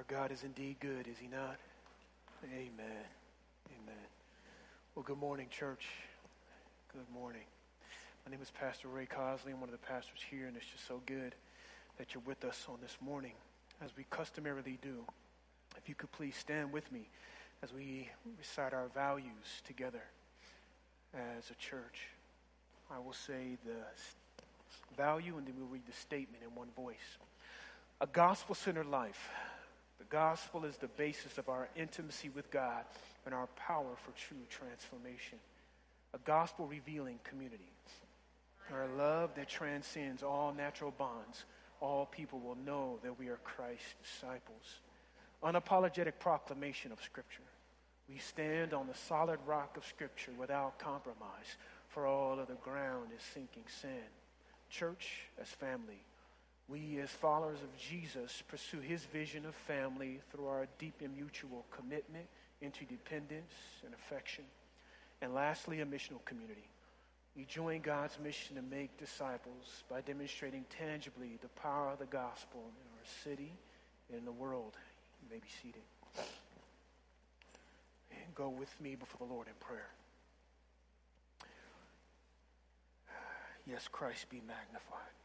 Our God is indeed good, is he not? Amen. Amen. Well, good morning, church. Good morning. My name is Pastor Ray Causly. I'm one of the pastors here, and it's just so good that you're with us on this morning, as we customarily do. If you could please stand with me as we recite our values together as a church. I will say the value, and then we'll read the statement in one voice. A gospel centered life gospel is the basis of our intimacy with God and our power for true transformation. A gospel revealing community. Our love that transcends all natural bonds. All people will know that we are Christ's disciples. Unapologetic proclamation of Scripture. We stand on the solid rock of Scripture without compromise, for all other ground is sinking sand. Church as family, we, as followers of Jesus, pursue his vision of family through our deep and mutual commitment into dependence and affection. And lastly, a missional community. We join God's mission to make disciples by demonstrating tangibly the power of the gospel in our city and in the world. You may be seated. And go with me before the Lord in prayer. Yes, Christ be magnified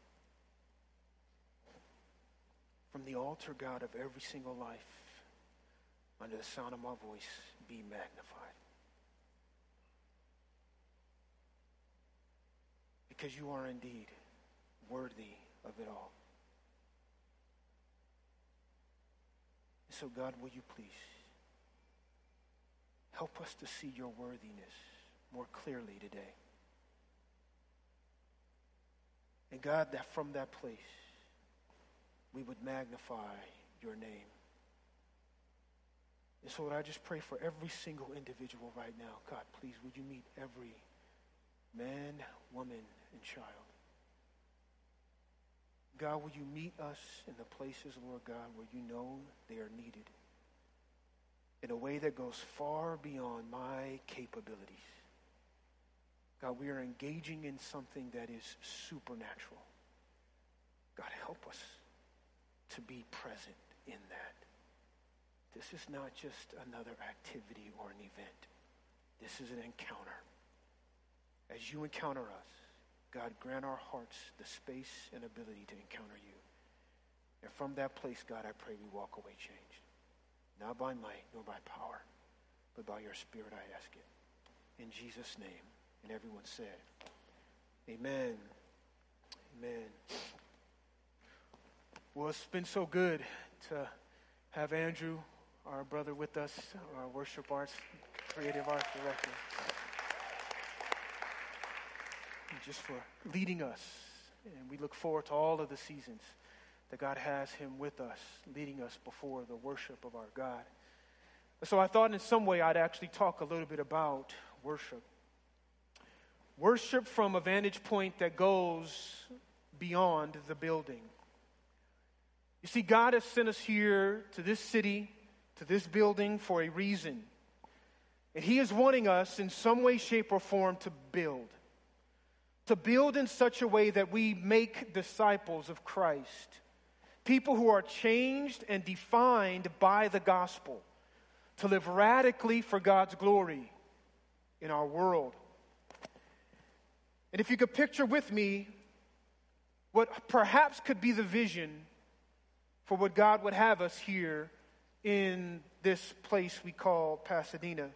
from the altar, God, of every single life, under the sound of my voice, be magnified. Because you are indeed worthy of it all. so, God, will you please help us to see your worthiness more clearly today? And God, that from that place, we would magnify your name. And so, Lord, I just pray for every single individual right now. God, please, would you meet every man, woman, and child? God, will you meet us in the places, Lord God, where you know they are needed in a way that goes far beyond my capabilities? God, we are engaging in something that is supernatural. God, help us to be present in that. This is not just another activity or an event. This is an encounter. As you encounter us, God, grant our hearts the space and ability to encounter you. And from that place, God, I pray we walk away changed. Not by might nor by power, but by your Spirit, I ask it. In Jesus' name. And everyone said, Amen. Amen. Well, it's been so good to have Andrew, our brother, with us, our worship arts, creative arts director. Just for leading us. And we look forward to all of the seasons that God has him with us, leading us before the worship of our God. So I thought in some way I'd actually talk a little bit about worship. Worship from a vantage point that goes beyond the building. You see, God has sent us here to this city, to this building for a reason. And He is wanting us in some way, shape, or form to build. To build in such a way that we make disciples of Christ. People who are changed and defined by the gospel. To live radically for God's glory in our world. And if you could picture with me what perhaps could be the vision for what God would have us here in this place we call Pasadena?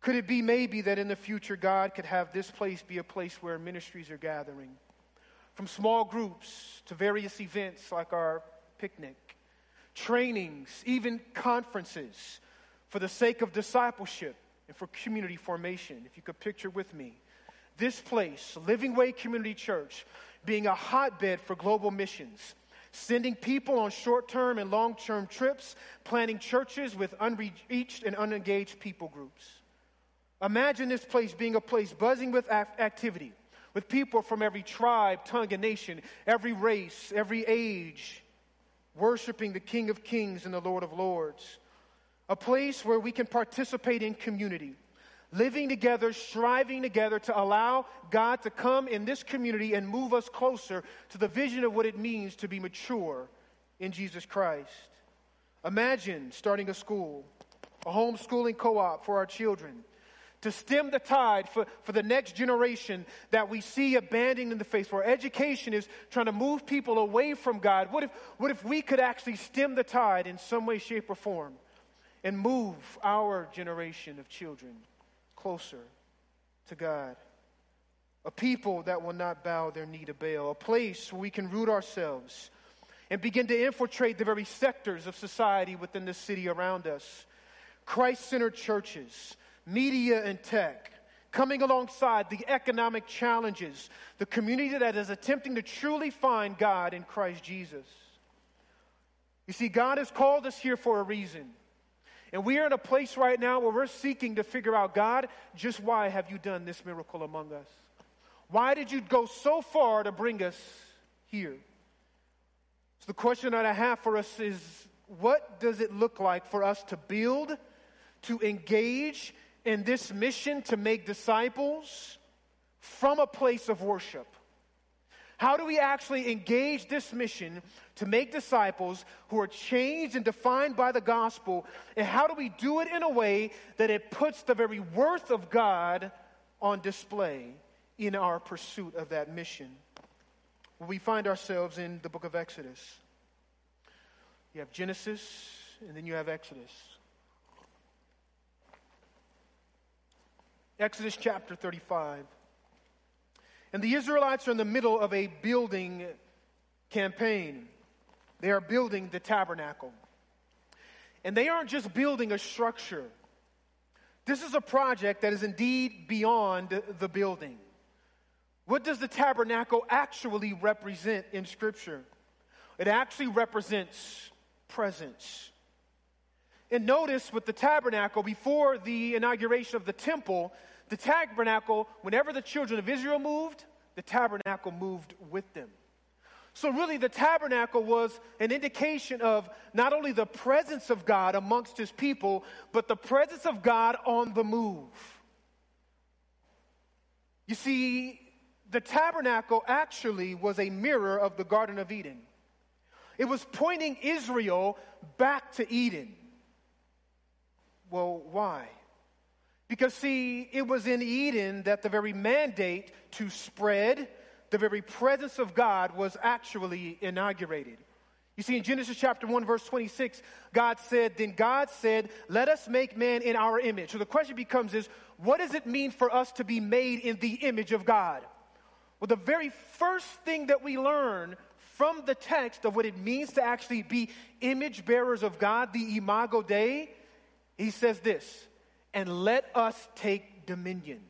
Could it be maybe that in the future God could have this place be a place where ministries are gathering? From small groups to various events like our picnic, trainings, even conferences for the sake of discipleship and for community formation. If you could picture with me, this place, Living Way Community Church, being a hotbed for global missions sending people on short term and long term trips, planting churches with unreached and unengaged people groups. Imagine this place being a place buzzing with activity, with people from every tribe, tongue, and nation, every race, every age, worshiping the King of Kings and the Lord of Lords. A place where we can participate in community living together, striving together to allow God to come in this community and move us closer to the vision of what it means to be mature in Jesus Christ. Imagine starting a school, a homeschooling co op for our children to stem the tide for, for the next generation that we see abandoning the faith, where education is trying to move people away from God. What if, what if we could actually stem the tide in some way, shape, or form and move our generation of children closer to God? A people that will not bow their knee to Baal, a place where we can root ourselves and begin to infiltrate the very sectors of society within the city around us. Christ centered churches media and tech, coming alongside the economic challenges, the community that is attempting to truly find God in Christ Jesus. You see, God has called us here for a reason. And we are in a place right now where we're seeking to figure out God, just why have you done this miracle among us? Why did you go so far to bring us here? So, the question that I have for us is what does it look like for us to build, to engage, in this mission to make disciples from a place of worship. How do we actually engage this mission to make disciples who are changed and defined by the gospel? And how do we do it in a way that it puts the very worth of God on display in our pursuit of that mission? we find ourselves in the book of Exodus. You have Genesis, and then you have Exodus. Exodus chapter 35. And the Israelites are in the middle of a building campaign. They are building the tabernacle. And they aren't just building a structure, this is a project that is indeed beyond the building. What does the tabernacle actually represent in Scripture? It actually represents presence. And notice with the tabernacle, before the inauguration of the temple, the tabernacle, whenever the children of Israel moved, the tabernacle moved with them. So, really, the tabernacle was an indication of not only the presence of God amongst his people, but the presence of God on the move. You see, the tabernacle actually was a mirror of the Garden of Eden, it was pointing Israel back to Eden. Well, why? Because, see, it was in Eden that the very mandate to spread the very presence of God was actually inaugurated. You see, in Genesis chapter 1, verse 26, God said, Then God said, Let us make man in our image. So the question becomes is, what does it mean for us to be made in the image of God? Well, the very first thing that we learn from the text of what it means to actually be image bearers of God, the Imago Dei, he says this and let us take dominion.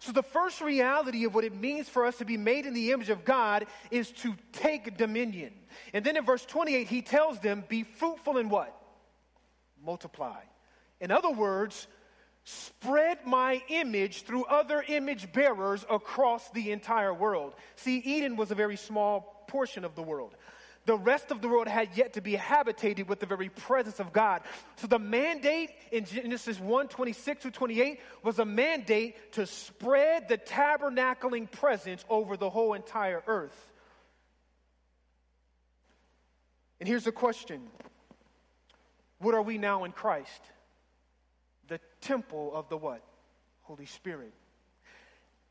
So, the first reality of what it means for us to be made in the image of God is to take dominion. And then in verse 28, he tells them, Be fruitful and what? Multiply. In other words, spread my image through other image bearers across the entire world. See, Eden was a very small portion of the world. The rest of the world had yet to be habitated with the very presence of God. So the mandate in Genesis 1 26 to 28 was a mandate to spread the tabernacling presence over the whole entire earth. And here's the question What are we now in Christ? The temple of the what? Holy Spirit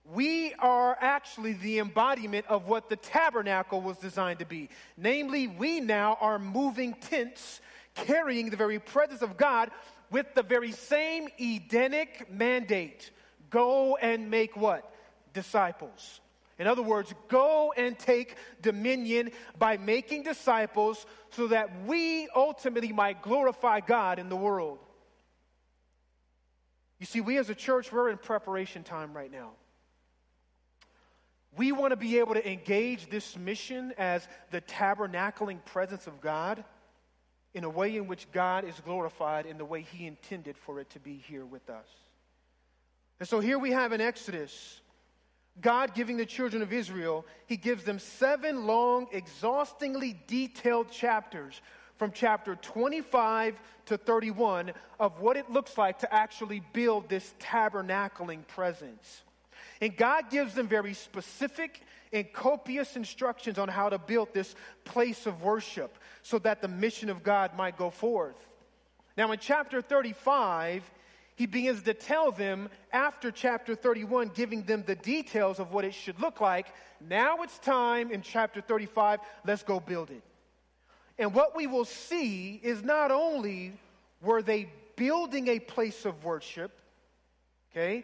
we are actually the embodiment of what the tabernacle was designed to be. Namely, we now are moving tents carrying the very presence of God with the very same Edenic mandate go and make what? Disciples. In other words, go and take dominion by making disciples so that we ultimately might glorify God in the world. You see, we as a church, we're in preparation time right now. We want to be able to engage this mission as the tabernacling presence of God in a way in which God is glorified in the way He intended for it to be here with us. And so here we have in Exodus, God giving the children of Israel, He gives them seven long, exhaustingly detailed chapters from chapter 25 to 31 of what it looks like to actually build this tabernacling presence. And God gives them very specific and copious instructions on how to build this place of worship so that the mission of God might go forth. Now, in chapter 35, he begins to tell them after chapter 31, giving them the details of what it should look like. Now it's time in chapter 35, let's go build it. And what we will see is not only were they building a place of worship, okay,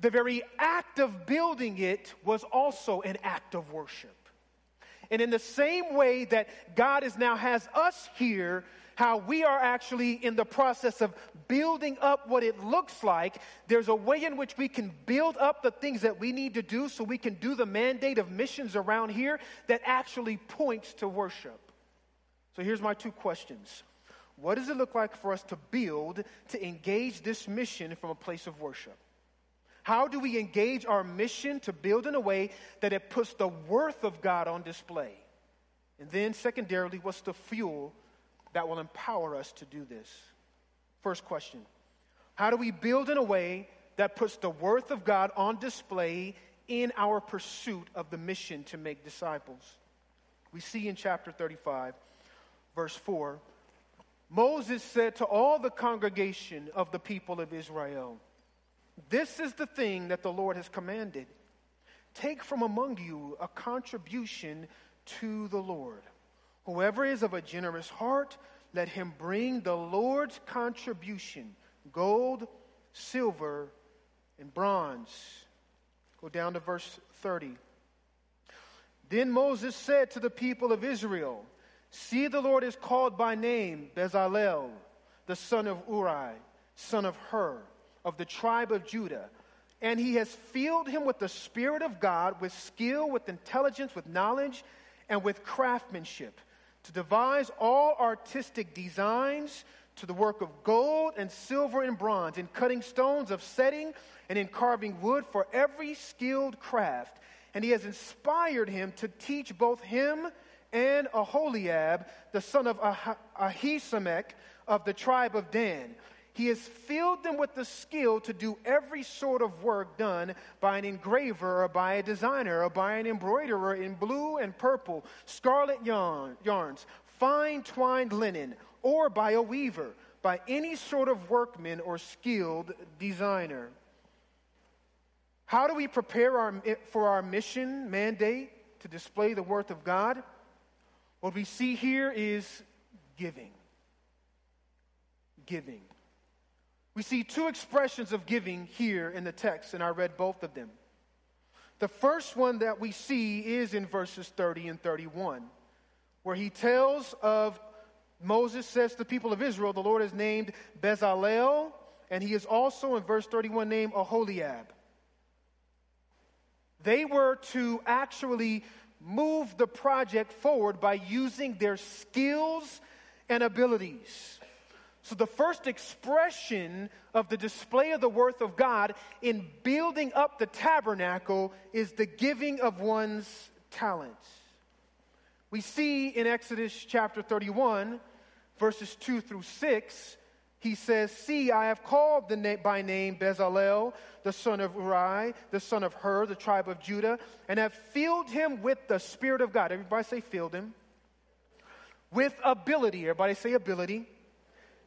the very act of building it was also an act of worship. And in the same way that God is now has us here, how we are actually in the process of building up what it looks like, there's a way in which we can build up the things that we need to do so we can do the mandate of missions around here that actually points to worship. So here's my two questions. What does it look like for us to build to engage this mission from a place of worship? How do we engage our mission to build in a way that it puts the worth of God on display? And then, secondarily, what's the fuel that will empower us to do this? First question How do we build in a way that puts the worth of God on display in our pursuit of the mission to make disciples? We see in chapter 35, verse 4, Moses said to all the congregation of the people of Israel, this is the thing that the Lord has commanded. Take from among you a contribution to the Lord. Whoever is of a generous heart, let him bring the Lord's contribution gold, silver, and bronze. Go down to verse 30. Then Moses said to the people of Israel, See, the Lord is called by name Bezalel, the son of Uri, son of Hur of the tribe of Judah. And he has filled him with the Spirit of God, with skill, with intelligence, with knowledge, and with craftsmanship, to devise all artistic designs to the work of gold and silver and bronze, in cutting stones of setting and in carving wood for every skilled craft. And he has inspired him to teach both him and Aholiab, the son of ah- Ahisamach of the tribe of Dan. He has filled them with the skill to do every sort of work done by an engraver or by a designer or by an embroiderer in blue and purple, scarlet yarn, yarns, fine twined linen, or by a weaver, by any sort of workman or skilled designer. How do we prepare our, for our mission mandate to display the worth of God? What we see here is giving. Giving. We see two expressions of giving here in the text, and I read both of them. The first one that we see is in verses 30 and 31, where he tells of Moses says to the people of Israel, the Lord has named Bezalel, and he is also in verse 31 named Aholiab. They were to actually move the project forward by using their skills and abilities. So, the first expression of the display of the worth of God in building up the tabernacle is the giving of one's talents. We see in Exodus chapter 31, verses 2 through 6, he says, See, I have called the na- by name Bezalel, the son of Uri, the son of Hur, the tribe of Judah, and have filled him with the Spirit of God. Everybody say, filled him. With ability. Everybody say, ability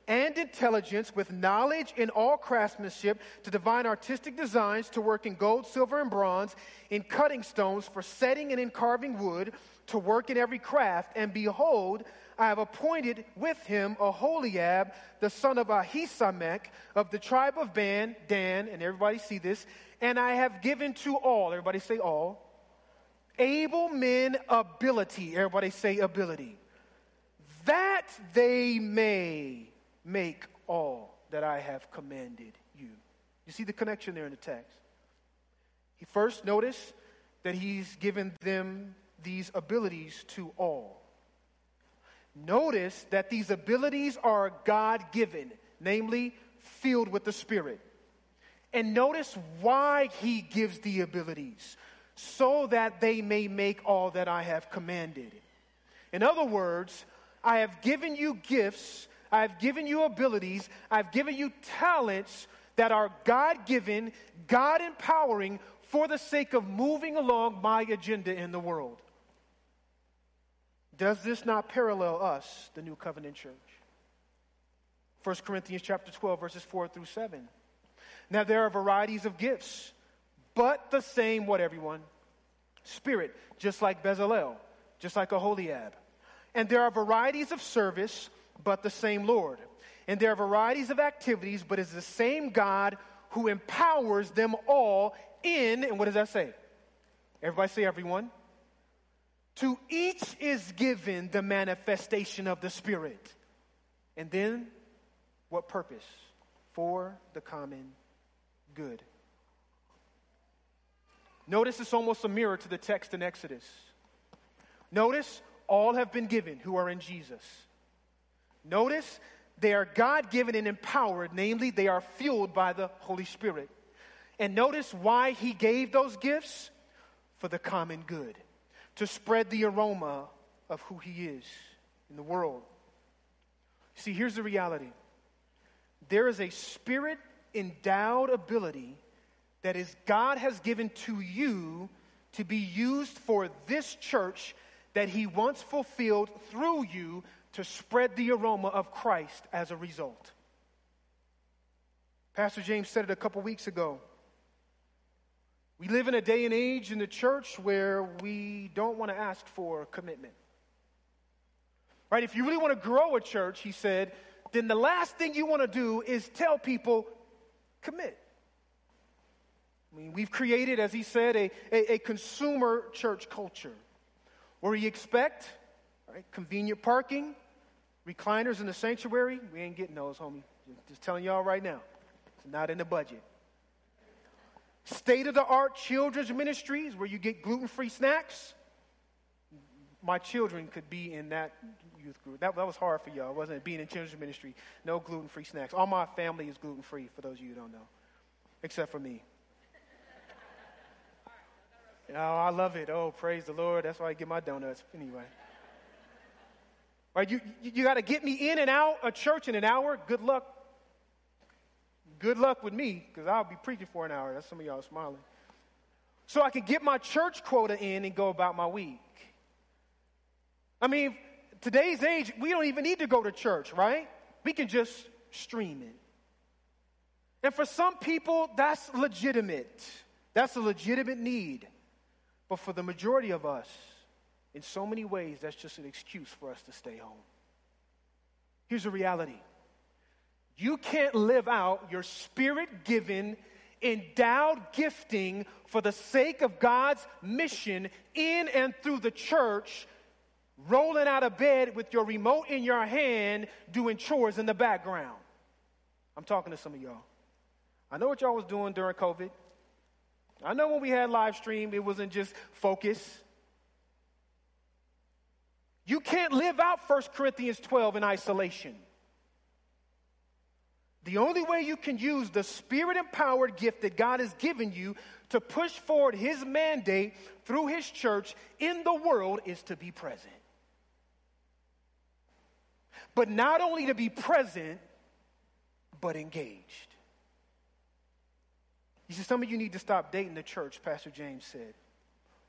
and intelligence with knowledge in all craftsmanship to divine artistic designs to work in gold, silver, and bronze, in cutting stones for setting and in carving wood, to work in every craft. And behold, I have appointed with him Aholiab, the son of Ahisamach, of the tribe of Dan, Dan, and everybody see this, and I have given to all, everybody say all, able men ability, everybody say ability, that they may make all that I have commanded you. You see the connection there in the text. He first noticed that he's given them these abilities to all. Notice that these abilities are God given, namely, filled with the Spirit. And notice why he gives the abilities so that they may make all that I have commanded. In other words, I have given you gifts I've given you abilities, I've given you talents that are God given, God empowering for the sake of moving along my agenda in the world. Does this not parallel us, the New Covenant Church? 1 Corinthians chapter 12, verses 4 through 7. Now there are varieties of gifts, but the same, what everyone? Spirit, just like Bezalel, just like Aholiab. And there are varieties of service, but the same Lord. And there are varieties of activities, but it's the same God who empowers them all in, and what does that say? Everybody say everyone. To each is given the manifestation of the Spirit. And then, what purpose? For the common good. Notice it's almost a mirror to the text in Exodus. Notice all have been given who are in Jesus. Notice they are God given and empowered, namely, they are fueled by the Holy Spirit. And notice why He gave those gifts for the common good, to spread the aroma of who He is in the world. See, here's the reality there is a spirit endowed ability that is God has given to you to be used for this church that he once fulfilled through you to spread the aroma of Christ as a result. Pastor James said it a couple weeks ago. We live in a day and age in the church where we don't want to ask for commitment. Right? If you really want to grow a church, he said, then the last thing you want to do is tell people, commit. I mean, we've created, as he said, a, a, a consumer church culture where you expect right, convenient parking, recliners in the sanctuary. We ain't getting those, homie. Just telling y'all right now. It's not in the budget. State of the art children's ministries where you get gluten free snacks. My children could be in that youth group. That, that was hard for y'all, wasn't it? Being in children's ministry, no gluten free snacks. All my family is gluten free, for those of you who don't know, except for me. Oh, I love it. Oh, praise the Lord. That's why I get my donuts. Anyway. Right, you, you, got to get me in and out of church in an hour. Good luck. Good luck with me, because I'll be preaching for an hour. That's some of y'all smiling. So I can get my church quota in and go about my week. I mean, today's age, we don't even need to go to church, right? We can just stream it. And for some people, that's legitimate. That's a legitimate need. But for the majority of us, in so many ways, that's just an excuse for us to stay home. Here's the reality you can't live out your spirit given, endowed gifting for the sake of God's mission in and through the church, rolling out of bed with your remote in your hand, doing chores in the background. I'm talking to some of y'all. I know what y'all was doing during COVID. I know when we had live stream, it wasn't just focus. You can't live out 1 Corinthians 12 in isolation. The only way you can use the spirit empowered gift that God has given you to push forward His mandate through His church in the world is to be present. But not only to be present, but engaged. He said, Some of you need to stop dating the church, Pastor James said,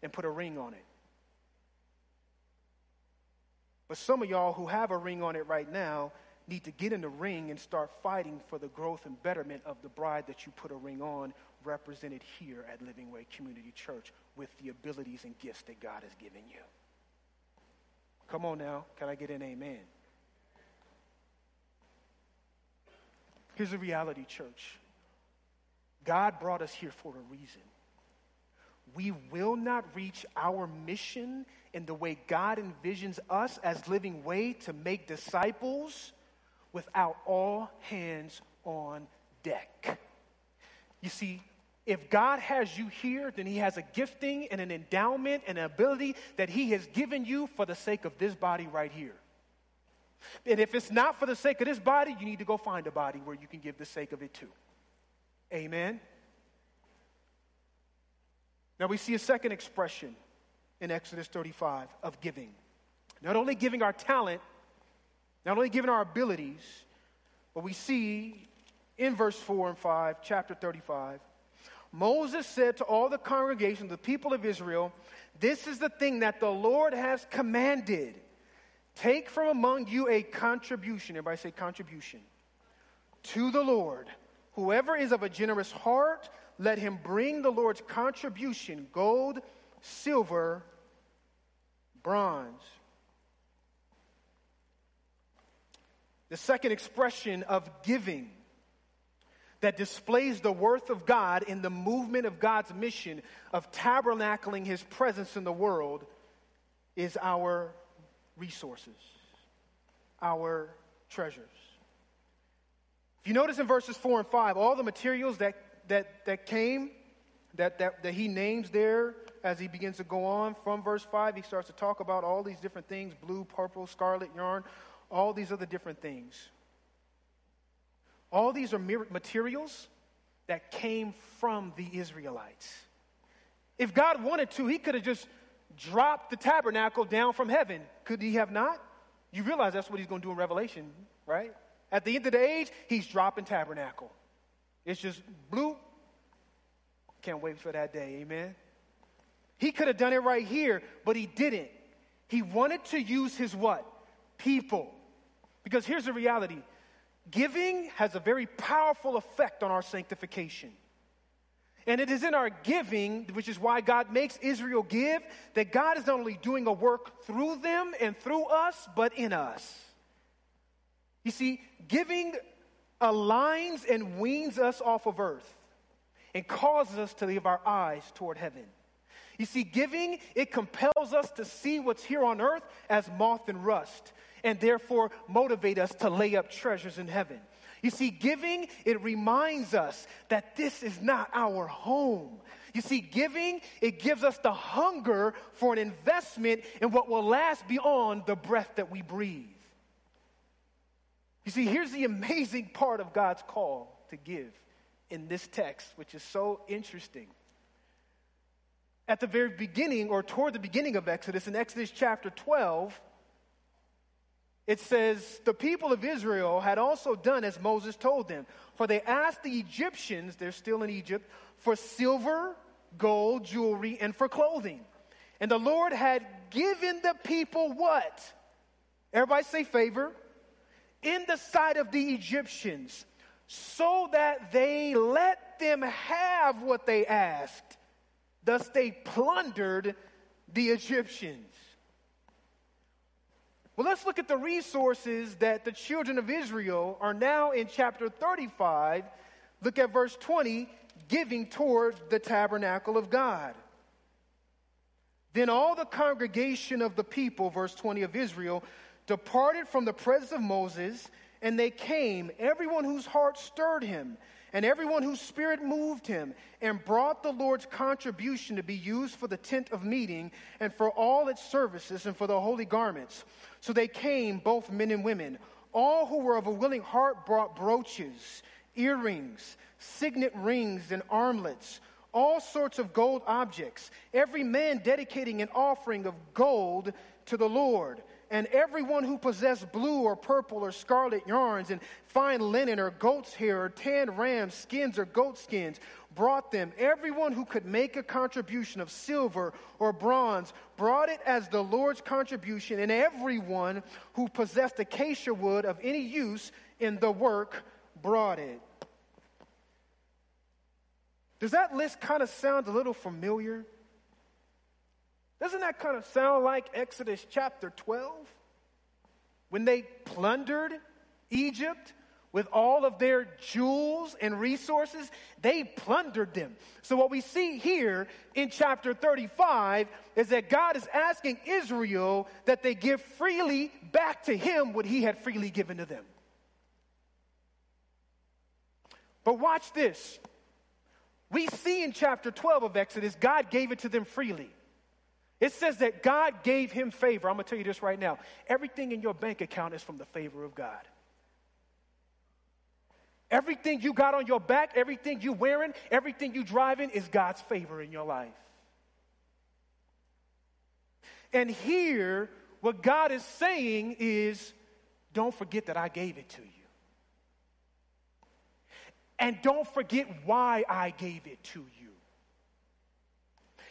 and put a ring on it. But some of y'all who have a ring on it right now need to get in the ring and start fighting for the growth and betterment of the bride that you put a ring on, represented here at Living Way Community Church with the abilities and gifts that God has given you. Come on now. Can I get an amen? Here's the reality, church. God brought us here for a reason. We will not reach our mission in the way God envisions us as living way to make disciples without all hands on deck. You see, if God has you here, then He has a gifting and an endowment and an ability that He has given you for the sake of this body right here. And if it's not for the sake of this body, you need to go find a body where you can give the sake of it too. Amen. Now we see a second expression in Exodus 35 of giving. Not only giving our talent, not only giving our abilities, but we see in verse 4 and 5, chapter 35, Moses said to all the congregation, the people of Israel, This is the thing that the Lord has commanded. Take from among you a contribution. Everybody say contribution. To the Lord. Whoever is of a generous heart, let him bring the Lord's contribution gold, silver, bronze. The second expression of giving that displays the worth of God in the movement of God's mission of tabernacling his presence in the world is our resources, our treasures. If you notice in verses 4 and 5, all the materials that, that, that came, that, that, that he names there as he begins to go on from verse 5, he starts to talk about all these different things blue, purple, scarlet yarn, all these other different things. All these are materials that came from the Israelites. If God wanted to, he could have just dropped the tabernacle down from heaven. Could he have not? You realize that's what he's going to do in Revelation, right? At the end of the age, he's dropping tabernacle. It's just blue. Can't wait for that day, amen? He could have done it right here, but he didn't. He wanted to use his what? People. Because here's the reality giving has a very powerful effect on our sanctification. And it is in our giving, which is why God makes Israel give, that God is not only doing a work through them and through us, but in us. You see, giving aligns and weans us off of earth and causes us to leave our eyes toward heaven. You see, giving, it compels us to see what's here on earth as moth and rust, and therefore motivate us to lay up treasures in heaven. You see, giving, it reminds us that this is not our home. You see, giving, it gives us the hunger for an investment in what will last beyond the breath that we breathe. You see, here's the amazing part of God's call to give in this text, which is so interesting. At the very beginning, or toward the beginning of Exodus, in Exodus chapter 12, it says, The people of Israel had also done as Moses told them, for they asked the Egyptians, they're still in Egypt, for silver, gold, jewelry, and for clothing. And the Lord had given the people what? Everybody say favor. In the sight of the Egyptians, so that they let them have what they asked. Thus they plundered the Egyptians. Well, let's look at the resources that the children of Israel are now in chapter 35. Look at verse 20, giving toward the tabernacle of God. Then all the congregation of the people, verse 20 of Israel, departed from the presence of Moses, and they came, everyone whose heart stirred him and everyone whose spirit moved him, and brought the Lord's contribution to be used for the tent of meeting, and for all its services, and for the holy garments. So they came, both men and women. All who were of a willing heart brought brooches, earrings, signet rings, and armlets all sorts of gold objects, every man dedicating an offering of gold to the Lord and everyone who possessed blue or purple or scarlet yarns and fine linen or goat's hair or tanned ram skins or goat skins brought them. Everyone who could make a contribution of silver or bronze brought it as the Lord's contribution, and everyone who possessed acacia wood of any use in the work brought it. Does that list kind of sound a little familiar? Doesn't that kind of sound like Exodus chapter 12? When they plundered Egypt with all of their jewels and resources, they plundered them. So, what we see here in chapter 35 is that God is asking Israel that they give freely back to Him what He had freely given to them. But watch this. We see in chapter 12 of Exodus, God gave it to them freely. It says that God gave him favor. I'm going to tell you this right now. Everything in your bank account is from the favor of God. Everything you got on your back, everything you wearing, everything you driving is God's favor in your life. And here, what God is saying is, don't forget that I gave it to you. And don't forget why I gave it to you.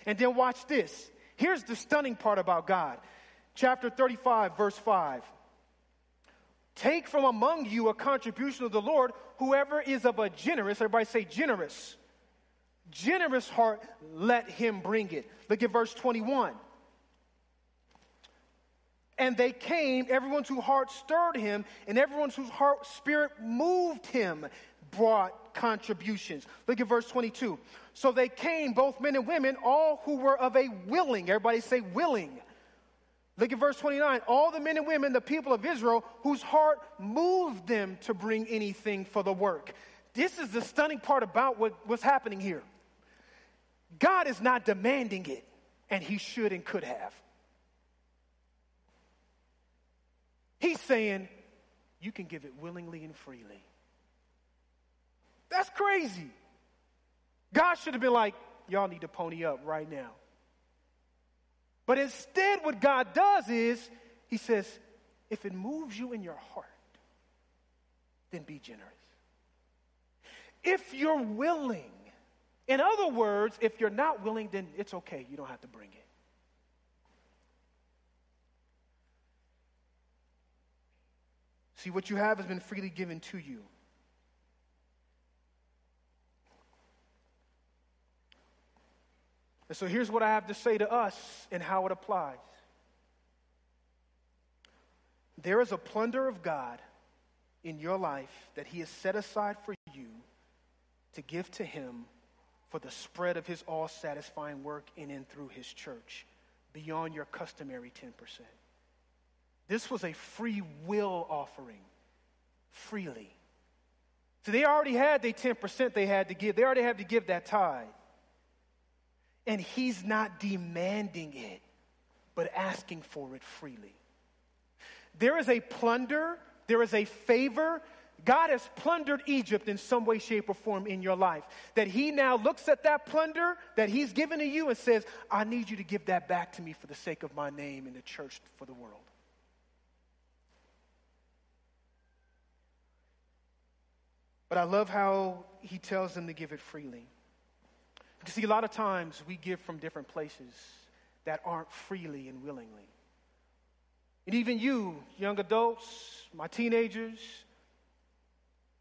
And then watch this. Here's the stunning part about God. Chapter 35, verse 5. Take from among you a contribution of the Lord, whoever is of a generous, everybody say generous. Generous heart, let him bring it. Look at verse 21. And they came, everyone whose heart stirred him, and everyone whose heart spirit moved him brought contributions. Look at verse 22. So they came, both men and women, all who were of a willing, everybody say willing. Look at verse 29. All the men and women, the people of Israel, whose heart moved them to bring anything for the work. This is the stunning part about what, what's happening here. God is not demanding it, and He should and could have. He's saying, you can give it willingly and freely. That's crazy. God should have been like, y'all need to pony up right now. But instead, what God does is, He says, if it moves you in your heart, then be generous. If you're willing, in other words, if you're not willing, then it's okay. You don't have to bring it. See, what you have has been freely given to you. And so here's what I have to say to us and how it applies. There is a plunder of God in your life that He has set aside for you to give to Him for the spread of His all satisfying work in and through His church beyond your customary 10%. This was a free will offering, freely. So they already had their 10% they had to give, they already had to give that tithe. And he's not demanding it, but asking for it freely. There is a plunder, there is a favor. God has plundered Egypt in some way, shape, or form in your life. That he now looks at that plunder that he's given to you and says, I need you to give that back to me for the sake of my name in the church for the world. But I love how he tells them to give it freely. You see, a lot of times we give from different places that aren't freely and willingly. And even you, young adults, my teenagers,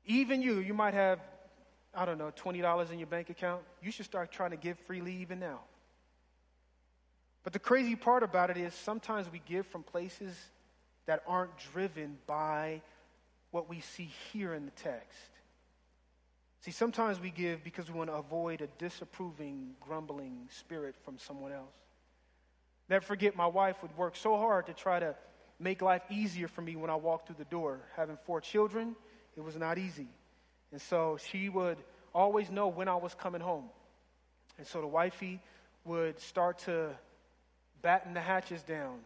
even you, you might have, I don't know, $20 in your bank account. You should start trying to give freely even now. But the crazy part about it is sometimes we give from places that aren't driven by what we see here in the text. See, sometimes we give because we want to avoid a disapproving, grumbling spirit from someone else. Never forget, my wife would work so hard to try to make life easier for me when I walked through the door. Having four children, it was not easy. And so she would always know when I was coming home. And so the wifey would start to batten the hatches down.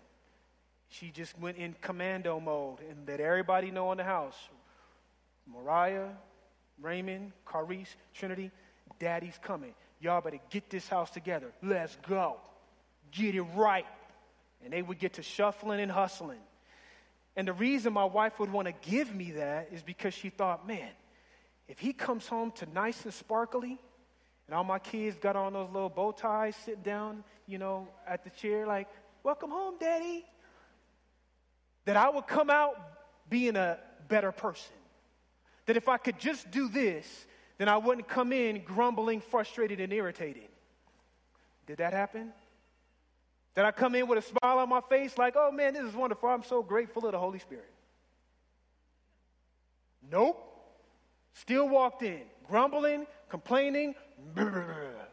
She just went in commando mode and let everybody know in the house Mariah, Raymond, Carice, Trinity, Daddy's coming. Y'all better get this house together. Let's go. Get it right. And they would get to shuffling and hustling. And the reason my wife would want to give me that is because she thought, man, if he comes home to nice and sparkly, and all my kids got on those little bow ties, sitting down, you know, at the chair, like, welcome home, daddy, that I would come out being a better person that if I could just do this, then I wouldn't come in grumbling, frustrated, and irritated. Did that happen? Did I come in with a smile on my face like, oh man, this is wonderful. I'm so grateful of the Holy Spirit? Nope. Still walked in, grumbling, complaining. And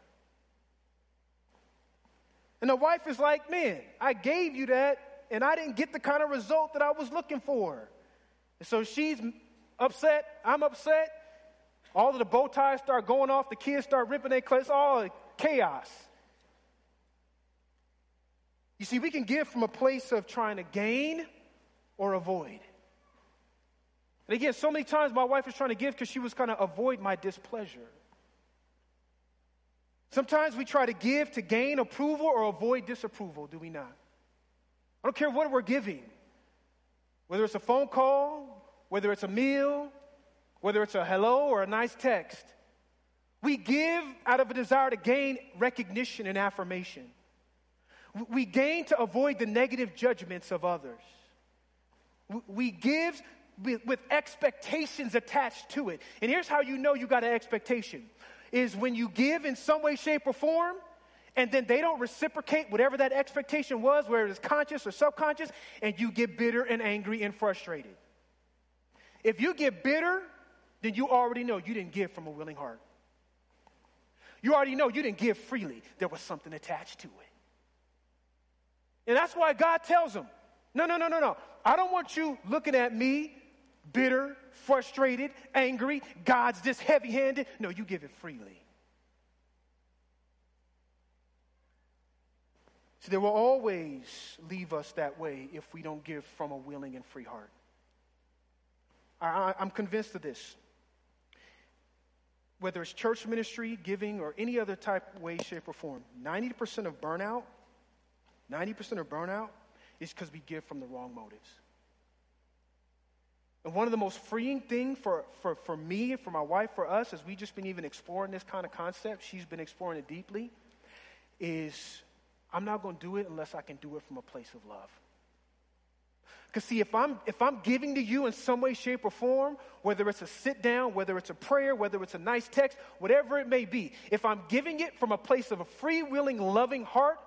the wife is like, man, I gave you that and I didn't get the kind of result that I was looking for. And so she's upset. I'm upset. All of the bow ties start going off. The kids start ripping their clothes. All chaos. You see, we can give from a place of trying to gain or avoid. And again, so many times my wife was trying to give because she was kind of avoid my displeasure. Sometimes we try to give to gain approval or avoid disapproval, do we not? I don't care what we're giving. Whether it's a phone call, whether it's a meal whether it's a hello or a nice text. We give out of a desire to gain recognition and affirmation. We gain to avoid the negative judgments of others. We give with, expectations attached to it. And here's how you know you got an expectation is when you give in some way, shape, or form, and then they don't reciprocate whatever that expectation was, whether it's conscious or subconscious, and you get bitter and angry and frustrated. If you get bitter, then you already know you didn't give from a willing heart. You already know you didn't give freely. There was something attached to it. And that's why God tells them, no, no, no, no, no. I don't want you looking at me bitter, frustrated, angry. God's this heavy handed. No, you give it freely. So they will always leave us that way if we don't give from a willing and free heart. I, am convinced of this. Whether it's church ministry, giving, or any other type, way, shape, or form, 90% of burnout, 90% of burnout is because we give from the wrong motives. And one of the most freeing things for, for, for me, and for my wife, for us, as we've just been even exploring this kind of concept, she's been exploring it deeply, is I'm not going to do it unless I can do it from a place of love. Because see, if I'm if I'm giving to you in some way, shape, or form, whether it's a sit down, whether it's a prayer, whether it's a nice text, whatever it may be, if I'm giving it from a place of a free, willing, loving heart,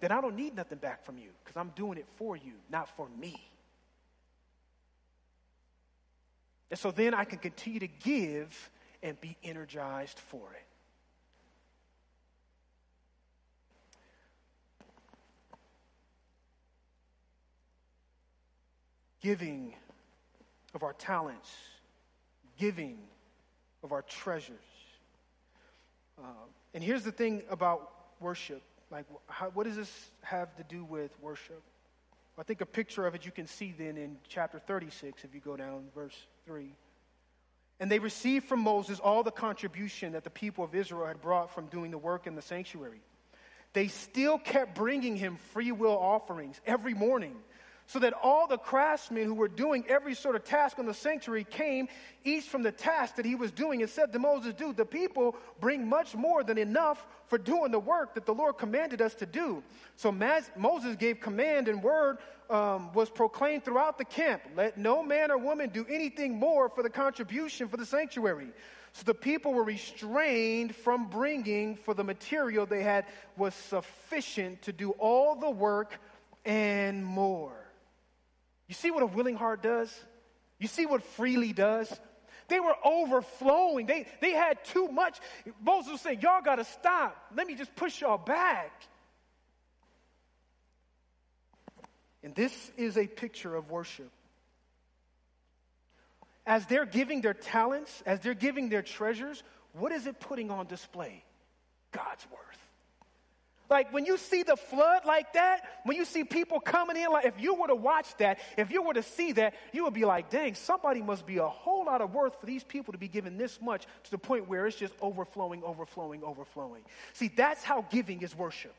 then I don't need nothing back from you because I'm doing it for you, not for me. And so then I can continue to give and be energized for it. Giving of our talents, giving of our treasures. Uh, and here's the thing about worship like, how, what does this have to do with worship? I think a picture of it you can see then in chapter 36 if you go down verse 3. And they received from Moses all the contribution that the people of Israel had brought from doing the work in the sanctuary. They still kept bringing him free will offerings every morning, so that all the craftsmen who were doing every sort of task on the sanctuary came, each from the task that he was doing, and said to Moses, Dude, the people bring much more than enough for doing the work that the Lord commanded us to do. So Moses gave command, and word um, was proclaimed throughout the camp let no man or woman do anything more for the contribution for the sanctuary. So the people were restrained from bringing, for the material they had was sufficient to do all the work and more. You see what a willing heart does? You see what freely does? They were overflowing. They, they had too much. Moses was saying, Y'all got to stop. Let me just push y'all back. And this is a picture of worship. As they're giving their talents, as they're giving their treasures, what is it putting on display? God's word. Like when you see the flood like that, when you see people coming in, like if you were to watch that, if you were to see that, you would be like, dang, somebody must be a whole lot of worth for these people to be given this much to the point where it's just overflowing, overflowing, overflowing. See, that's how giving is worship.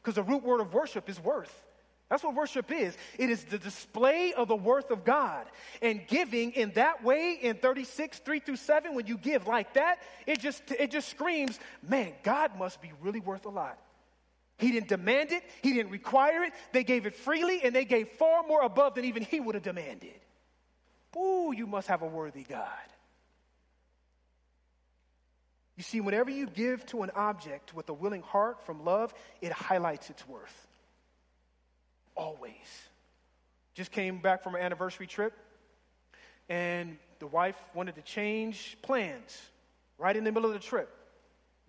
Because the root word of worship is worth. That's what worship is. It is the display of the worth of God. And giving in that way, in 36, 3 through 7, when you give like that, it just, it just screams, man, God must be really worth a lot. He didn't demand it, he didn't require it. They gave it freely, and they gave far more above than even he would have demanded. Ooh, you must have a worthy God. You see, whenever you give to an object with a willing heart from love, it highlights its worth. Always. Just came back from an anniversary trip, and the wife wanted to change plans right in the middle of the trip.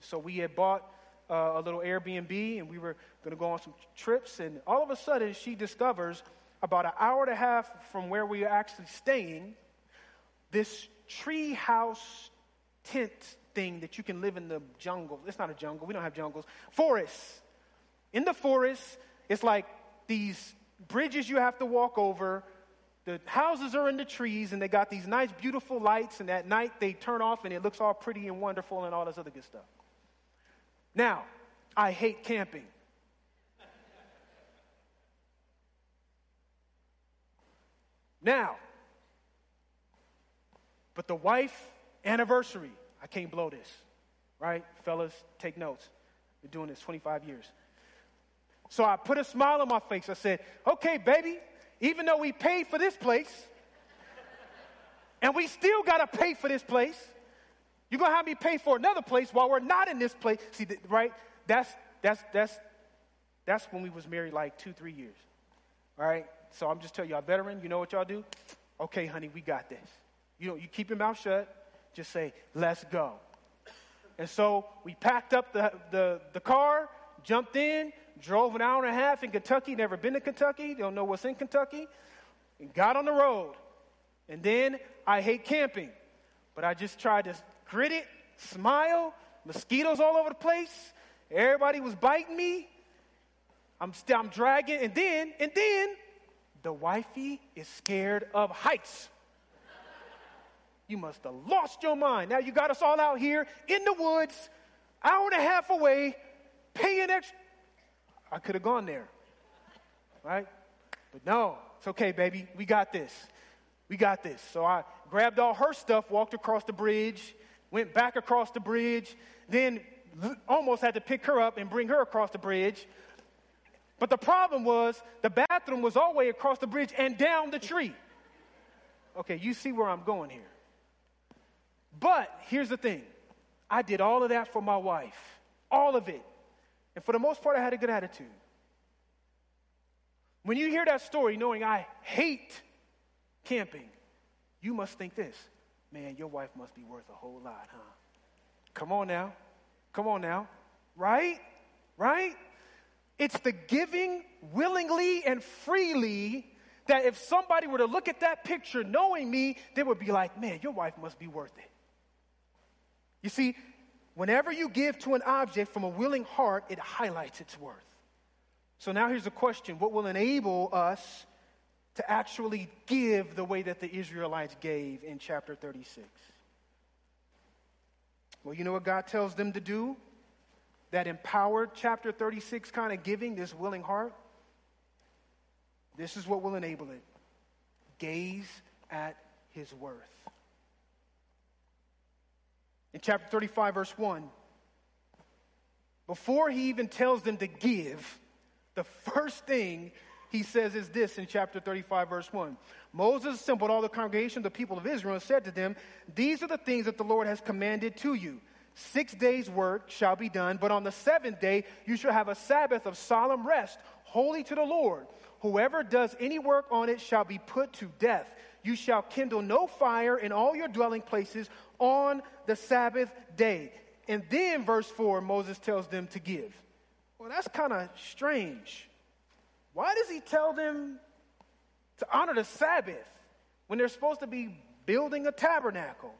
So we had bought uh, a little Airbnb, and we were going to go on some trips. And all of a sudden, she discovers about an hour and a half from where we are actually staying, this treehouse tent thing that you can live in the jungle. It's not a jungle, we don't have jungles. Forests. In the forest, it's like these bridges you have to walk over. The houses are in the trees, and they got these nice, beautiful lights, and at night they turn off, and it looks all pretty and wonderful and all this other good stuff. Now, I hate camping. Now, But the wife anniversary, I can't blow this, right? Fellas, take notes. Been doing this 25 years. So I put a smile on my face. I said, okay, baby, even though we paid for this place, and we still got to pay for this place, you're going to have me pay for another place while we're not in this place. See, right? That's, that's, that's, that's when we was married like two, three years. All right? So I'm just telling y'all, veteran, you know what y'all do? Okay, honey, we got this. You know, you keep your mouth shut. Just say, let's go. And so we packed up the, the, the car, jumped in, drove an hour and a half in Kentucky, never been to Kentucky, don't know what's in Kentucky, and got on the road. And then I hate camping, but I just tried to grit it, smile, mosquitoes all over the place. Everybody was biting me. I'm, st- I'm dragging, and then, and then, the wifey is scared of heights. You must have lost your mind. Now you got us all out here in the woods, hour and a half away, paying extra. I could have gone there, right? But no, it's okay, baby. We got this. We got this. So I grabbed all her stuff, walked across the bridge, went back across the bridge, then almost had to pick her up and bring her across the bridge. But the problem was the bathroom was all the way across the bridge and down the tree. Okay, you see where I'm going here. But here's the thing I did all of that for my wife, all of it. And for the most part, I had a good attitude. When you hear that story, knowing I hate camping, you must think this man, your wife must be worth a whole lot, huh? Come on now. Come on now. Right? Right? It's the giving willingly and freely that if somebody were to look at that picture knowing me, they would be like, man, your wife must be worth it. You see, whenever you give to an object from a willing heart, it highlights its worth. So now here's a question What will enable us to actually give the way that the Israelites gave in chapter 36? Well, you know what God tells them to do? That empowered chapter 36 kind of giving, this willing heart? This is what will enable it. Gaze at his worth. In chapter 35, verse 1, before he even tells them to give, the first thing he says is this in chapter 35, verse 1. Moses assembled all the congregation, of the people of Israel, and said to them, These are the things that the Lord has commanded to you. Six days' work shall be done, but on the seventh day you shall have a Sabbath of solemn rest, holy to the Lord. Whoever does any work on it shall be put to death. You shall kindle no fire in all your dwelling places on the Sabbath day. And then, verse 4, Moses tells them to give. Well, that's kind of strange. Why does he tell them to honor the Sabbath when they're supposed to be building a tabernacle?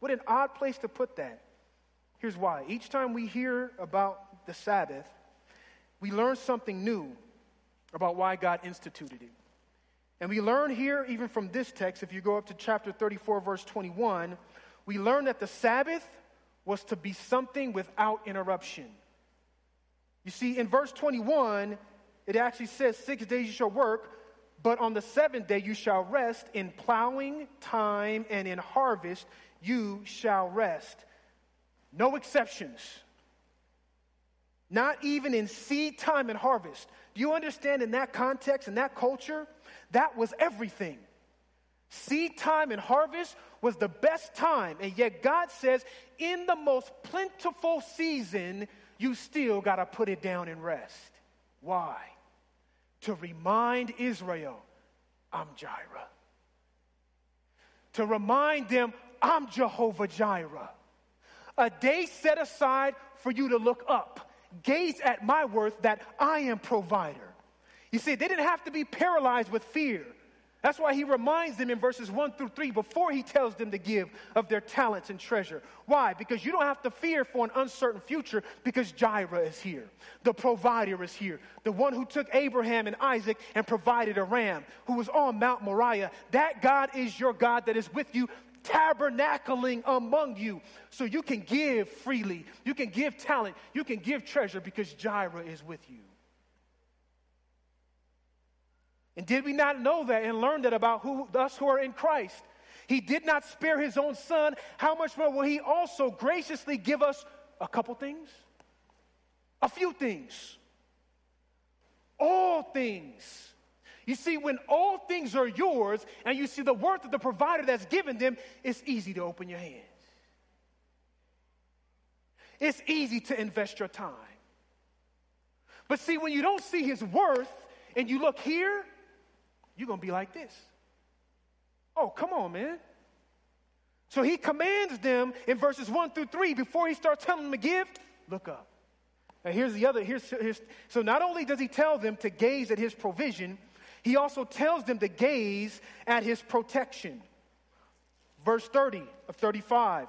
What an odd place to put that. Here's why. Each time we hear about the Sabbath, we learn something new about why God instituted it. And we learn here, even from this text, if you go up to chapter 34, verse 21, we learn that the Sabbath was to be something without interruption. You see, in verse 21, it actually says, Six days you shall work, but on the seventh day you shall rest. In plowing time and in harvest you shall rest. No exceptions. Not even in seed time and harvest. Do you understand in that context, in that culture, that was everything? Seed time and harvest was the best time, and yet God says, in the most plentiful season, you still got to put it down and rest. Why? To remind Israel, I'm Jireh. To remind them, I'm Jehovah Jireh. A day set aside for you to look up, gaze at my worth that I am provider. You see, they didn't have to be paralyzed with fear. That's why he reminds them in verses 1 through 3 before he tells them to give of their talents and treasure. Why? Because you don't have to fear for an uncertain future because Jireh is here. The provider is here. The one who took Abraham and Isaac and provided a ram, who was on Mount Moriah. That God is your God that is with you tabernacling among you. So you can give freely. You can give talent. You can give treasure because Jireh is with you. And did we not know that and learn that about who, us who are in Christ? He did not spare his own son. How much more will he also graciously give us a couple things? A few things. All things. You see, when all things are yours and you see the worth of the provider that's given them, it's easy to open your hands. It's easy to invest your time. But see, when you don't see his worth and you look here, you're going to be like this. Oh, come on, man. So he commands them in verses 1 through 3 before he starts telling them to give, look up. Now here's the other, here's, here's, so not only does he tell them to gaze at his provision, he also tells them to gaze at his protection. Verse 30 of 35.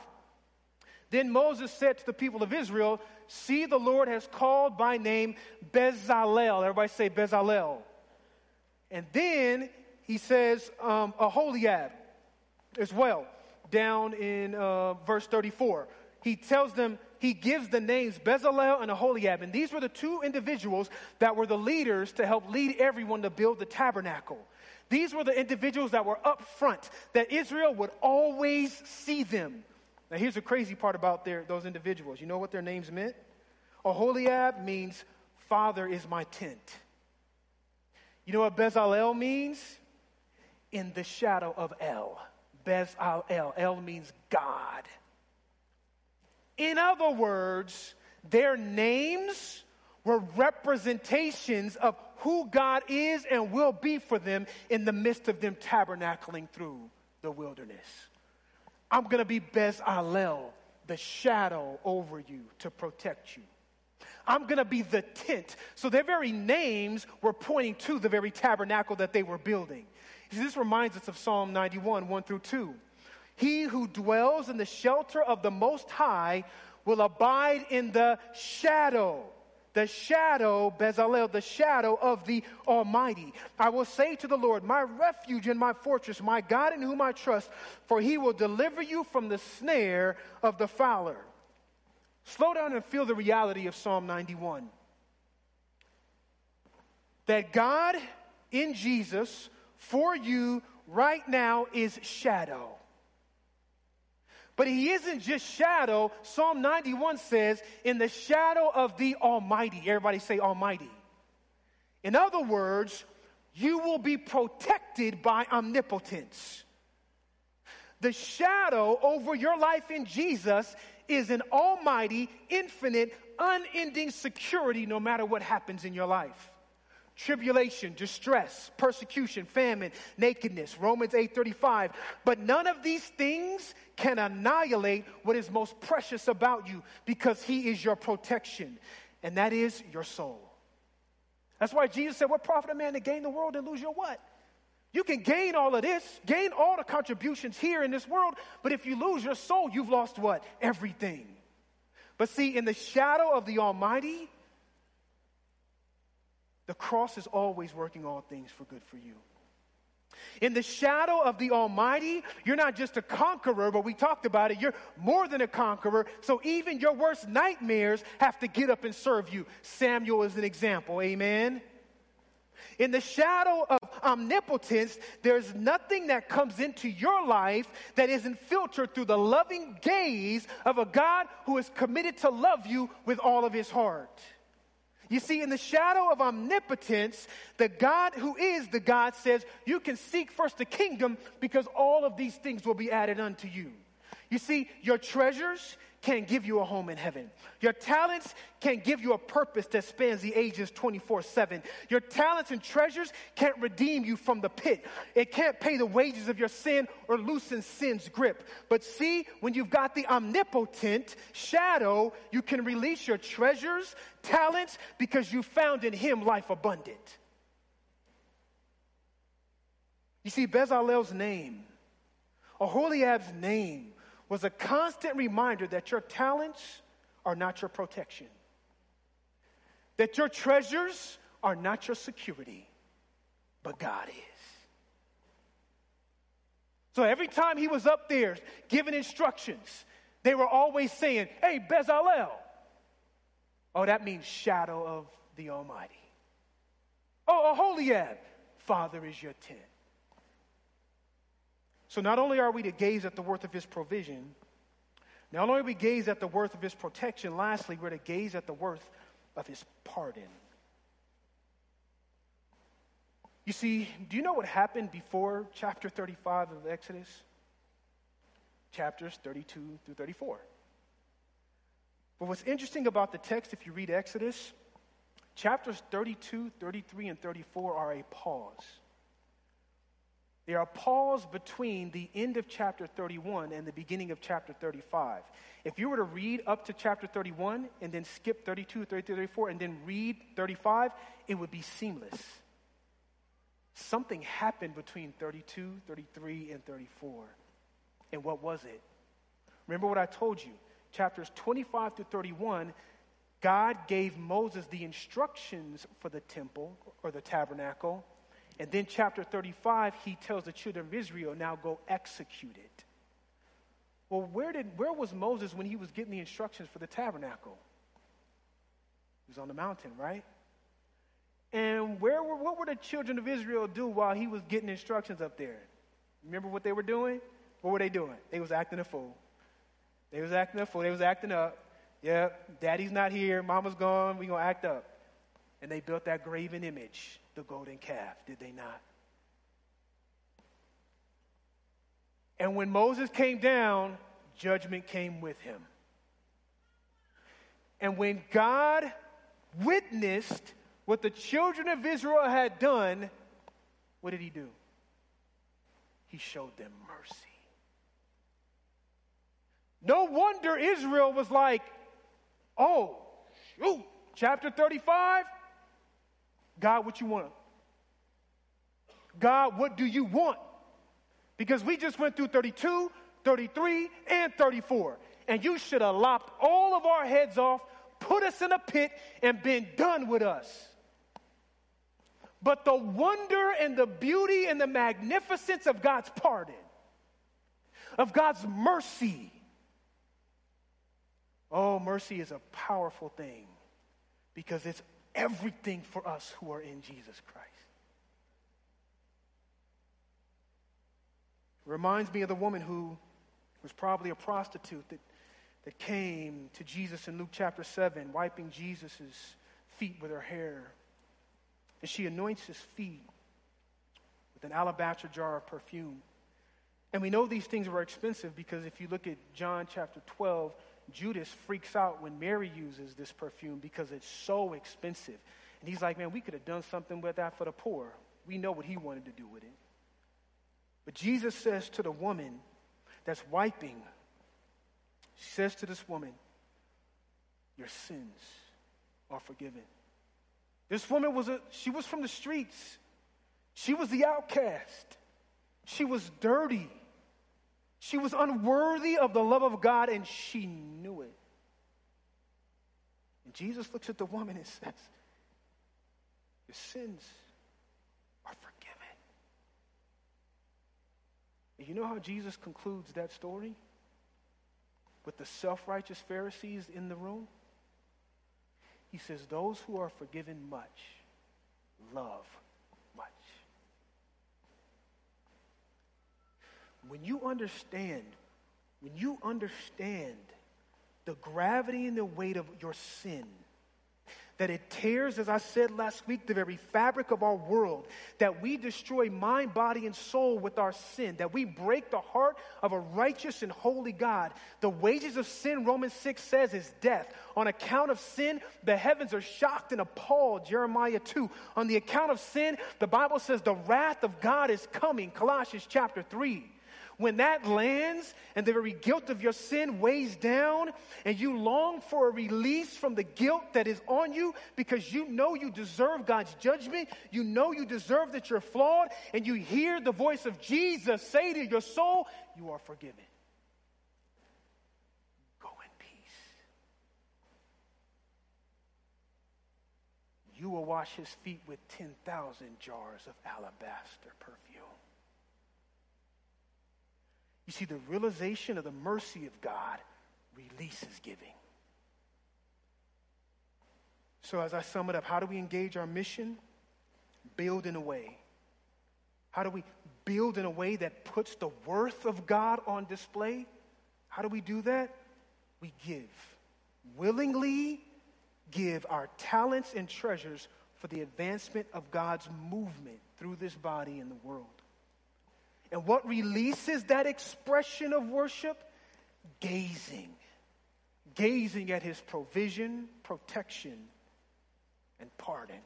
Then Moses said to the people of Israel, See, the Lord has called by name Bezalel. Everybody say Bezalel. And then he says um, Aholiab as well, down in uh, verse 34. He tells them, he gives the names Bezalel and Aholiab. And these were the two individuals that were the leaders to help lead everyone to build the tabernacle. These were the individuals that were up front, that Israel would always see them. Now, here's the crazy part about their, those individuals. You know what their names meant? Aholiab means, Father is my tent. You know what Bezalel means? In the shadow of El. Bezalel. El means God. In other words, their names were representations of who God is and will be for them in the midst of them tabernacling through the wilderness. I'm going to be Bezalel, the shadow over you to protect you. I'm going to be the tent. So their very names were pointing to the very tabernacle that they were building. See, this reminds us of Psalm 91, 1 through 2. He who dwells in the shelter of the Most High will abide in the shadow the shadow, Bezalel, the shadow of the Almighty. I will say to the Lord, my refuge and my fortress, my God in whom I trust, for he will deliver you from the snare of the fowler. Slow down and feel the reality of Psalm 91. That God in Jesus for you right now is shadow. But he isn't just shadow. Psalm 91 says, in the shadow of the Almighty. Everybody say Almighty. In other words, you will be protected by omnipotence. The shadow over your life in Jesus is an almighty, infinite, unending security no matter what happens in your life tribulation, distress, persecution, famine, nakedness. Romans 8:35. But none of these things can annihilate what is most precious about you because he is your protection, and that is your soul. That's why Jesus said, What profit a man to gain the world and lose your what? You can gain all of this, gain all the contributions here in this world, but if you lose your soul, you've lost what? Everything. But see, in the shadow of the Almighty, the cross is always working all things for good for you. In the shadow of the Almighty, you're not just a conqueror, but we talked about it. You're more than a conqueror. So even your worst nightmares have to get up and serve you. Samuel is an example. Amen. In the shadow of omnipotence, there's nothing that comes into your life that isn't filtered through the loving gaze of a God who is committed to love you with all of his heart. You see, in the shadow of omnipotence, the God who is the God says, You can seek first the kingdom because all of these things will be added unto you. You see, your treasures can't give you a home in heaven. Your talents can't give you a purpose that spans the ages 24 7. Your talents and treasures can't redeem you from the pit. It can't pay the wages of your sin or loosen sin's grip. But see, when you've got the omnipotent shadow, you can release your treasures, talents, because you found in Him life abundant. You see, Bezalel's name, Aholiab's name, was a constant reminder that your talents are not your protection, that your treasures are not your security, but God is. So every time he was up there giving instructions, they were always saying, Hey, Bezalel. Oh, that means shadow of the Almighty. Oh, Aholiab, Father is your tent. So not only are we to gaze at the worth of his provision, not only we gaze at the worth of his protection, lastly, we're to gaze at the worth of his pardon. You see, do you know what happened before chapter 35 of Exodus? Chapters 32 through 34. But what's interesting about the text, if you read Exodus, chapters 32, 33, and 34 are a pause. They are a pause between the end of chapter 31 and the beginning of chapter 35. If you were to read up to chapter 31 and then skip 32, 33, 34, and then read 35, it would be seamless. Something happened between 32, 33, and 34. And what was it? Remember what I told you chapters 25 to 31, God gave Moses the instructions for the temple or the tabernacle. And then, chapter 35, he tells the children of Israel, now go execute it. Well, where, did, where was Moses when he was getting the instructions for the tabernacle? He was on the mountain, right? And where were, what were the children of Israel do while he was getting instructions up there? Remember what they were doing? What were they doing? They was acting a fool. They was acting a fool. They was acting up. Yep, daddy's not here. Mama's gone. we going to act up. And they built that graven image, the golden calf, did they not? And when Moses came down, judgment came with him. And when God witnessed what the children of Israel had done, what did he do? He showed them mercy. No wonder Israel was like, oh, shoot, chapter 35. God, what you want? God, what do you want? Because we just went through 32, 33, and 34. And you should have lopped all of our heads off, put us in a pit, and been done with us. But the wonder and the beauty and the magnificence of God's pardon, of God's mercy, Oh, mercy is a powerful thing because it's everything for us who are in Jesus Christ. It reminds me of the woman who was probably a prostitute that, that came to Jesus in Luke chapter 7, wiping Jesus' feet with her hair. And she anoints his feet with an alabaster jar of perfume. And we know these things were expensive because if you look at John chapter 12, Judas freaks out when Mary uses this perfume because it's so expensive. And he's like, man, we could have done something with that for the poor. We know what he wanted to do with it. But Jesus says to the woman that's wiping, she says to this woman, Your sins are forgiven. This woman was a, she was from the streets. She was the outcast. She was dirty. She was unworthy of the love of God and she knew it. And Jesus looks at the woman and says, Your sins are forgiven. And you know how Jesus concludes that story? With the self righteous Pharisees in the room? He says, Those who are forgiven much love when you understand, when you understand the gravity and the weight of your sin, that it tears, as I said last week, the very fabric of our world, that we destroy mind, body, and soul with our sin, that we break the heart of a righteous and holy God. The wages of sin, Romans 6 says, is death. On account of sin, the heavens are shocked and appalled, Jeremiah 2. On the account of sin, the Bible says the wrath of God is coming, Colossians chapter 3. When that lands and the very guilt of your sin weighs down and you long for a release from the guilt that is on you because you know you deserve God's judgment, you know you deserve that you're flawed, and you hear the voice of Jesus say to your soul, You are forgiven. Go in peace. You will wash his feet with 10,000 jars of alabaster perfume. You see, the realization of the mercy of God releases giving. So, as I sum it up, how do we engage our mission? Build in a way. How do we build in a way that puts the worth of God on display? How do we do that? We give. Willingly give our talents and treasures for the advancement of God's movement through this body in the world. And what releases that expression of worship? Gazing. Gazing at his provision, protection, and pardon.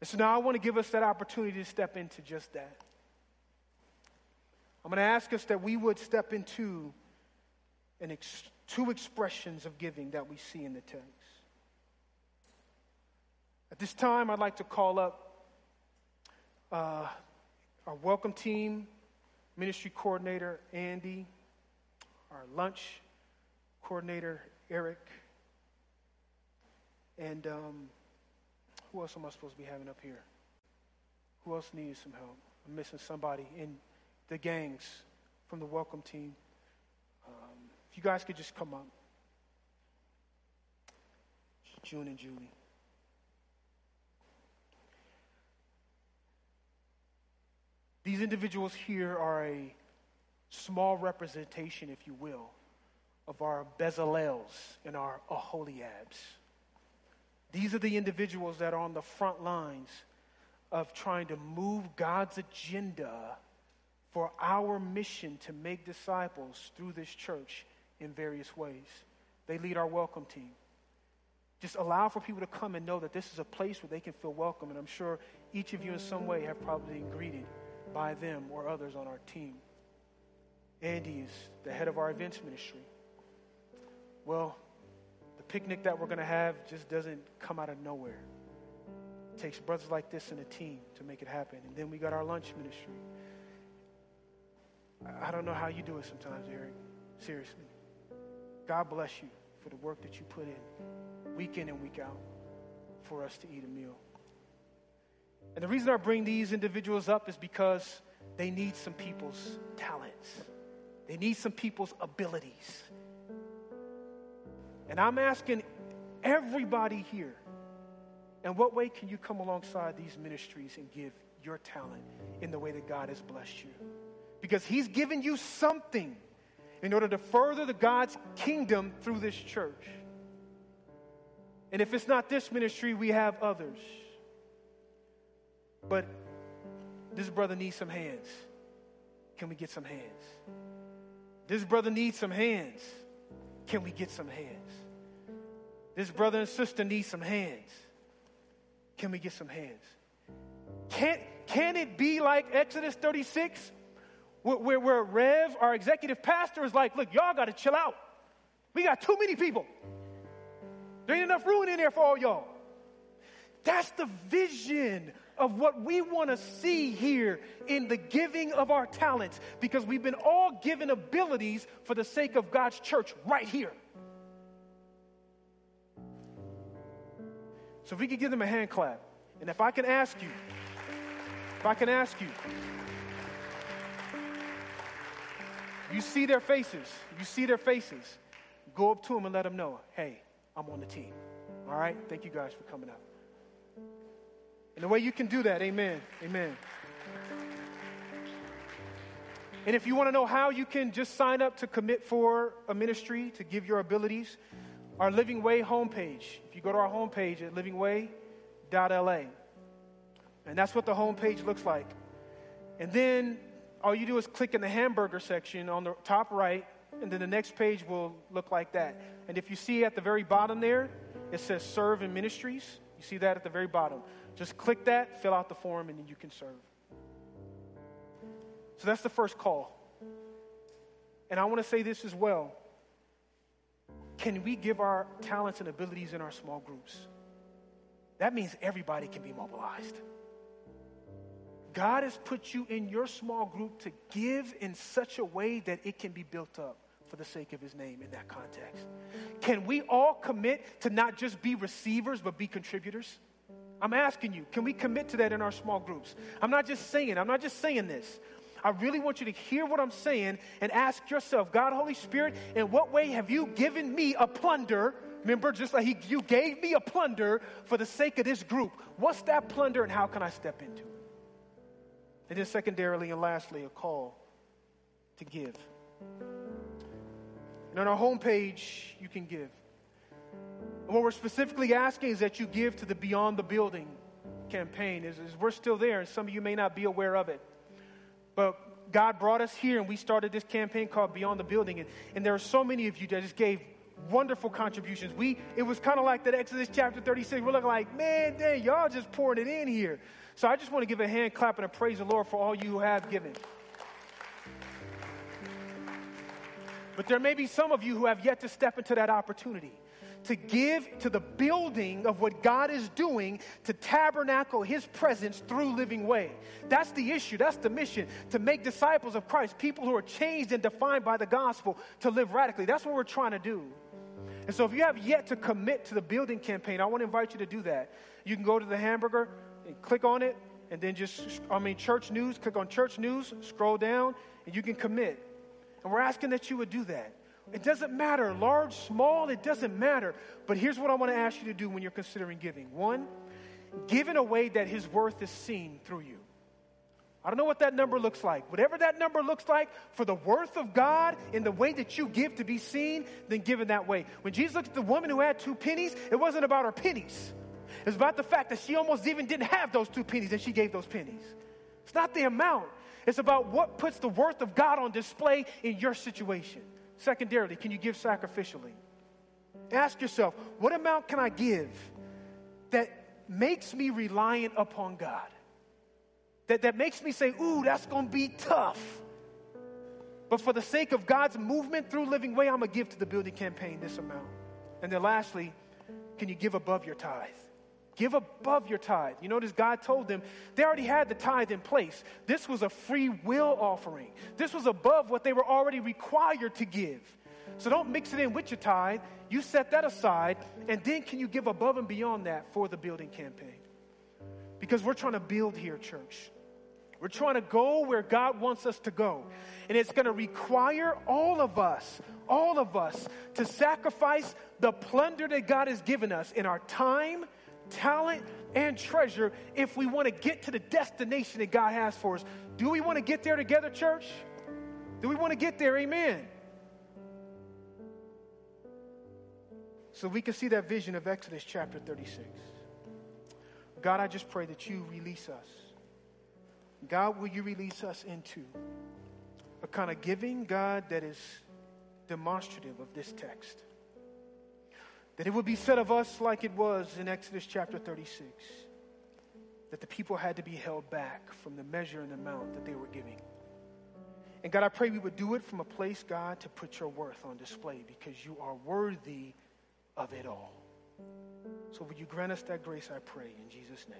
And so now I want to give us that opportunity to step into just that. I'm going to ask us that we would step into an ex- two expressions of giving that we see in the text. At this time, I'd like to call up uh, our welcome team, ministry coordinator Andy, our lunch coordinator Eric, and um, who else am I supposed to be having up here? Who else needs some help? I'm missing somebody in the gangs from the welcome team. Um, if you guys could just come up. June and Julie. These individuals here are a small representation, if you will, of our Bezalels and our Aholiabs. These are the individuals that are on the front lines of trying to move God's agenda for our mission to make disciples through this church in various ways. They lead our welcome team. Just allow for people to come and know that this is a place where they can feel welcome. And I'm sure each of you in some way have probably been greeted by them or others on our team. Andy is the head of our events ministry. Well, the picnic that we're going to have just doesn't come out of nowhere. It takes brothers like this and a team to make it happen. And then we got our lunch ministry. I don't know how you do it sometimes, Eric. Seriously. God bless you for the work that you put in week in and week out for us to eat a meal. And the reason I bring these individuals up is because they need some people's talents. They need some people's abilities. And I'm asking everybody here, in what way can you come alongside these ministries and give your talent in the way that God has blessed you? Because He's given you something in order to further the God's kingdom through this church. And if it's not this ministry, we have others. But this brother needs some hands. Can we get some hands? This brother needs some hands. Can we get some hands? This brother and sister need some hands. Can we get some hands? Can, can it be like Exodus 36, where, where, where Rev, our executive pastor, is like, look, y'all got to chill out. We got too many people. There ain't enough room in there for all y'all. That's the vision of what we want to see here in the giving of our talents because we've been all given abilities for the sake of God's church right here. So if we could give them a hand clap, and if I can ask you, if I can ask you, you see their faces, you see their faces, go up to them and let them know, hey, I'm on the team. All right? Thank you guys for coming out. And the way you can do that, amen, amen. And if you want to know how you can just sign up to commit for a ministry, to give your abilities, our Living Way homepage. If you go to our homepage at livingway.la, and that's what the homepage looks like. And then all you do is click in the hamburger section on the top right, and then the next page will look like that. And if you see at the very bottom there, it says Serve in Ministries. You see that at the very bottom. Just click that, fill out the form, and then you can serve. So that's the first call. And I want to say this as well. Can we give our talents and abilities in our small groups? That means everybody can be mobilized. God has put you in your small group to give in such a way that it can be built up for the sake of his name in that context. Can we all commit to not just be receivers, but be contributors? I'm asking you, can we commit to that in our small groups? I'm not just saying, I'm not just saying this. I really want you to hear what I'm saying and ask yourself, God, Holy Spirit, in what way have you given me a plunder? Remember, just like he, you gave me a plunder for the sake of this group. What's that plunder and how can I step into it? And then, secondarily and lastly, a call to give. And on our homepage, you can give. And what we're specifically asking is that you give to the Beyond the Building campaign. Is, we're still there, and some of you may not be aware of it. But God brought us here, and we started this campaign called Beyond the Building. And, and there are so many of you that just gave wonderful contributions. We it was kind of like that Exodus chapter 36. We're looking like, man, dang, y'all just pouring it in here. So I just want to give a hand clap and a praise the Lord for all you who have given. But there may be some of you who have yet to step into that opportunity to give to the building of what God is doing to tabernacle His presence through Living Way. That's the issue. That's the mission to make disciples of Christ, people who are changed and defined by the gospel to live radically. That's what we're trying to do. And so, if you have yet to commit to the building campaign, I want to invite you to do that. You can go to the hamburger and click on it, and then just, I mean, church news, click on church news, scroll down, and you can commit. And we're asking that you would do that. It doesn't matter, large, small, it doesn't matter. But here's what I want to ask you to do when you're considering giving. One, give in a way that his worth is seen through you. I don't know what that number looks like. Whatever that number looks like for the worth of God in the way that you give to be seen, then give in that way. When Jesus looked at the woman who had two pennies, it wasn't about her pennies. It was about the fact that she almost even didn't have those two pennies and she gave those pennies. It's not the amount, it's about what puts the worth of God on display in your situation. Secondarily, can you give sacrificially? Ask yourself, what amount can I give that makes me reliant upon God? That, that makes me say, ooh, that's going to be tough. But for the sake of God's movement through Living Way, I'm going to give to the building campaign this amount. And then lastly, can you give above your tithe? Give above your tithe. You notice God told them they already had the tithe in place. This was a free will offering. This was above what they were already required to give. So don't mix it in with your tithe. You set that aside, and then can you give above and beyond that for the building campaign? Because we're trying to build here, church. We're trying to go where God wants us to go. And it's going to require all of us, all of us, to sacrifice the plunder that God has given us in our time talent, and treasure if we want to get to the destination that God has for us. Do we want to get there together, church? Do we want to get there? Amen. So we can see that vision of Exodus chapter 36. God, I just pray that you release us. God, will you release us into a kind of giving, God, that is demonstrative of this text? That it would be said of us like it was in Exodus chapter 36 that the people had to be held back from the measure and amount that they were giving. And God, I pray we would do it from a place, God, to put your worth on display because you are worthy of it all. So would you grant us that grace, I pray, in Jesus' name.